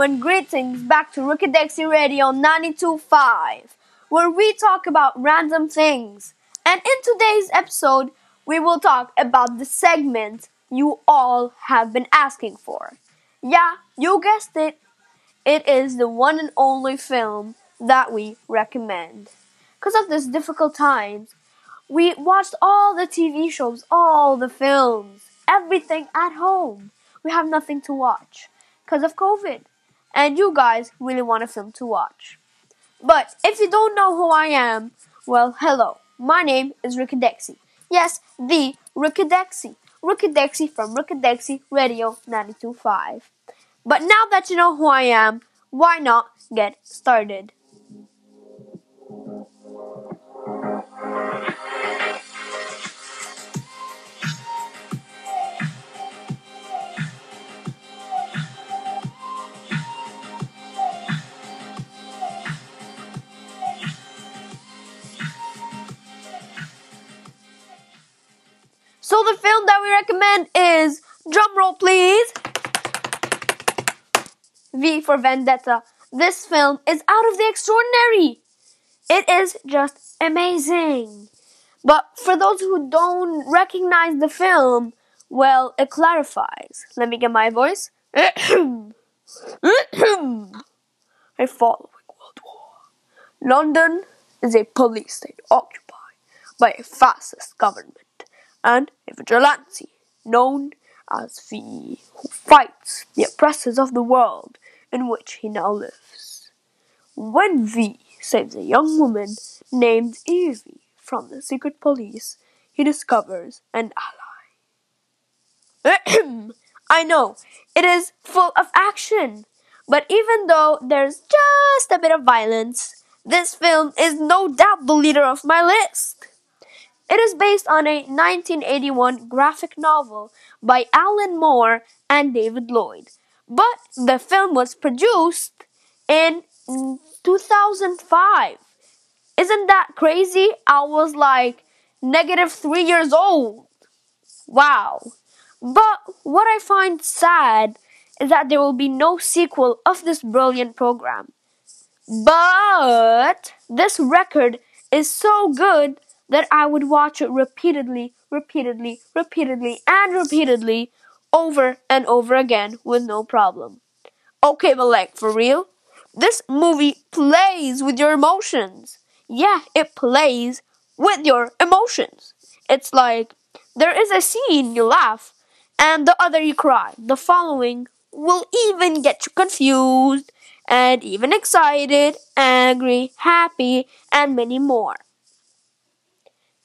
And greetings back to Rookie Radio 92.5, where we talk about random things. And in today's episode, we will talk about the segment you all have been asking for. Yeah, you guessed it. It is the one and only film that we recommend. Because of this difficult times, we watched all the TV shows, all the films, everything at home. We have nothing to watch because of COVID. And you guys really want a film to watch. But if you don't know who I am, well, hello. My name is Rikidexy. Yes, the Rikidexy. Rikidexy from Rikidexy Radio 92.5. But now that you know who I am, why not get started? The film that we recommend is drumroll please. V for Vendetta. This film is out of the extraordinary. It is just amazing. But for those who don't recognize the film, well, it clarifies. Let me get my voice. War. London is a police state occupied by a fascist government and a vigilante known as V, who fights the oppressors of the world in which he now lives. When V saves a young woman named Evey from the secret police, he discovers an ally. I know, it is full of action, but even though there's just a bit of violence, this film is no doubt the leader of my list. It is based on a 1981 graphic novel by Alan Moore and David Lloyd. But the film was produced in 2005. Isn't that crazy? I was like negative three years old. Wow. But what I find sad is that there will be no sequel of this brilliant program. But this record is so good that I would watch it repeatedly, repeatedly, repeatedly, and repeatedly over and over again with no problem. Okay, but like, for real? This movie plays with your emotions. Yeah, it plays with your emotions. It's like there is a scene you laugh and the other you cry. The following will even get you confused and even excited, angry, happy, and many more.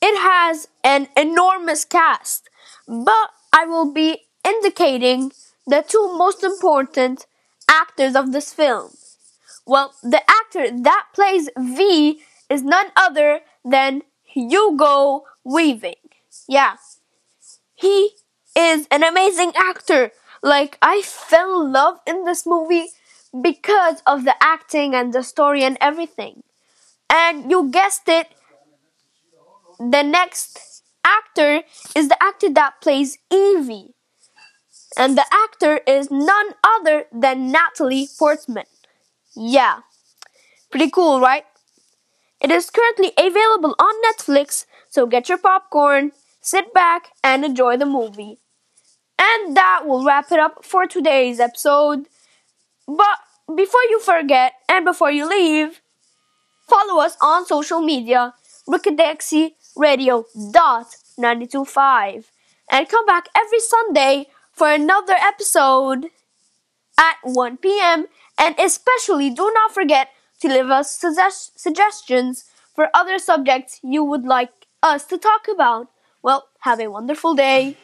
It has an enormous cast, but I will be indicating the two most important actors of this film. Well, the actor that plays V is none other than Hugo Weaving. Yeah. He is an amazing actor. Like, I fell in love in this movie because of the acting and the story and everything. And you guessed it, the next actor is the actor that plays Evey. And the actor is none other than Natalie Portman. Yeah. Pretty cool, right? It is currently available on Netflix, so get your popcorn, sit back, and enjoy the movie. And that will wrap it up for today's episode. But before you forget and before you leave, follow us on social media, Rikidexy Radio dot 925 and come back every Sunday for another episode at 1 p.m. And especially do not forget to leave us suggest- suggestions for other subjects you would like us to talk about. Well, have a wonderful day.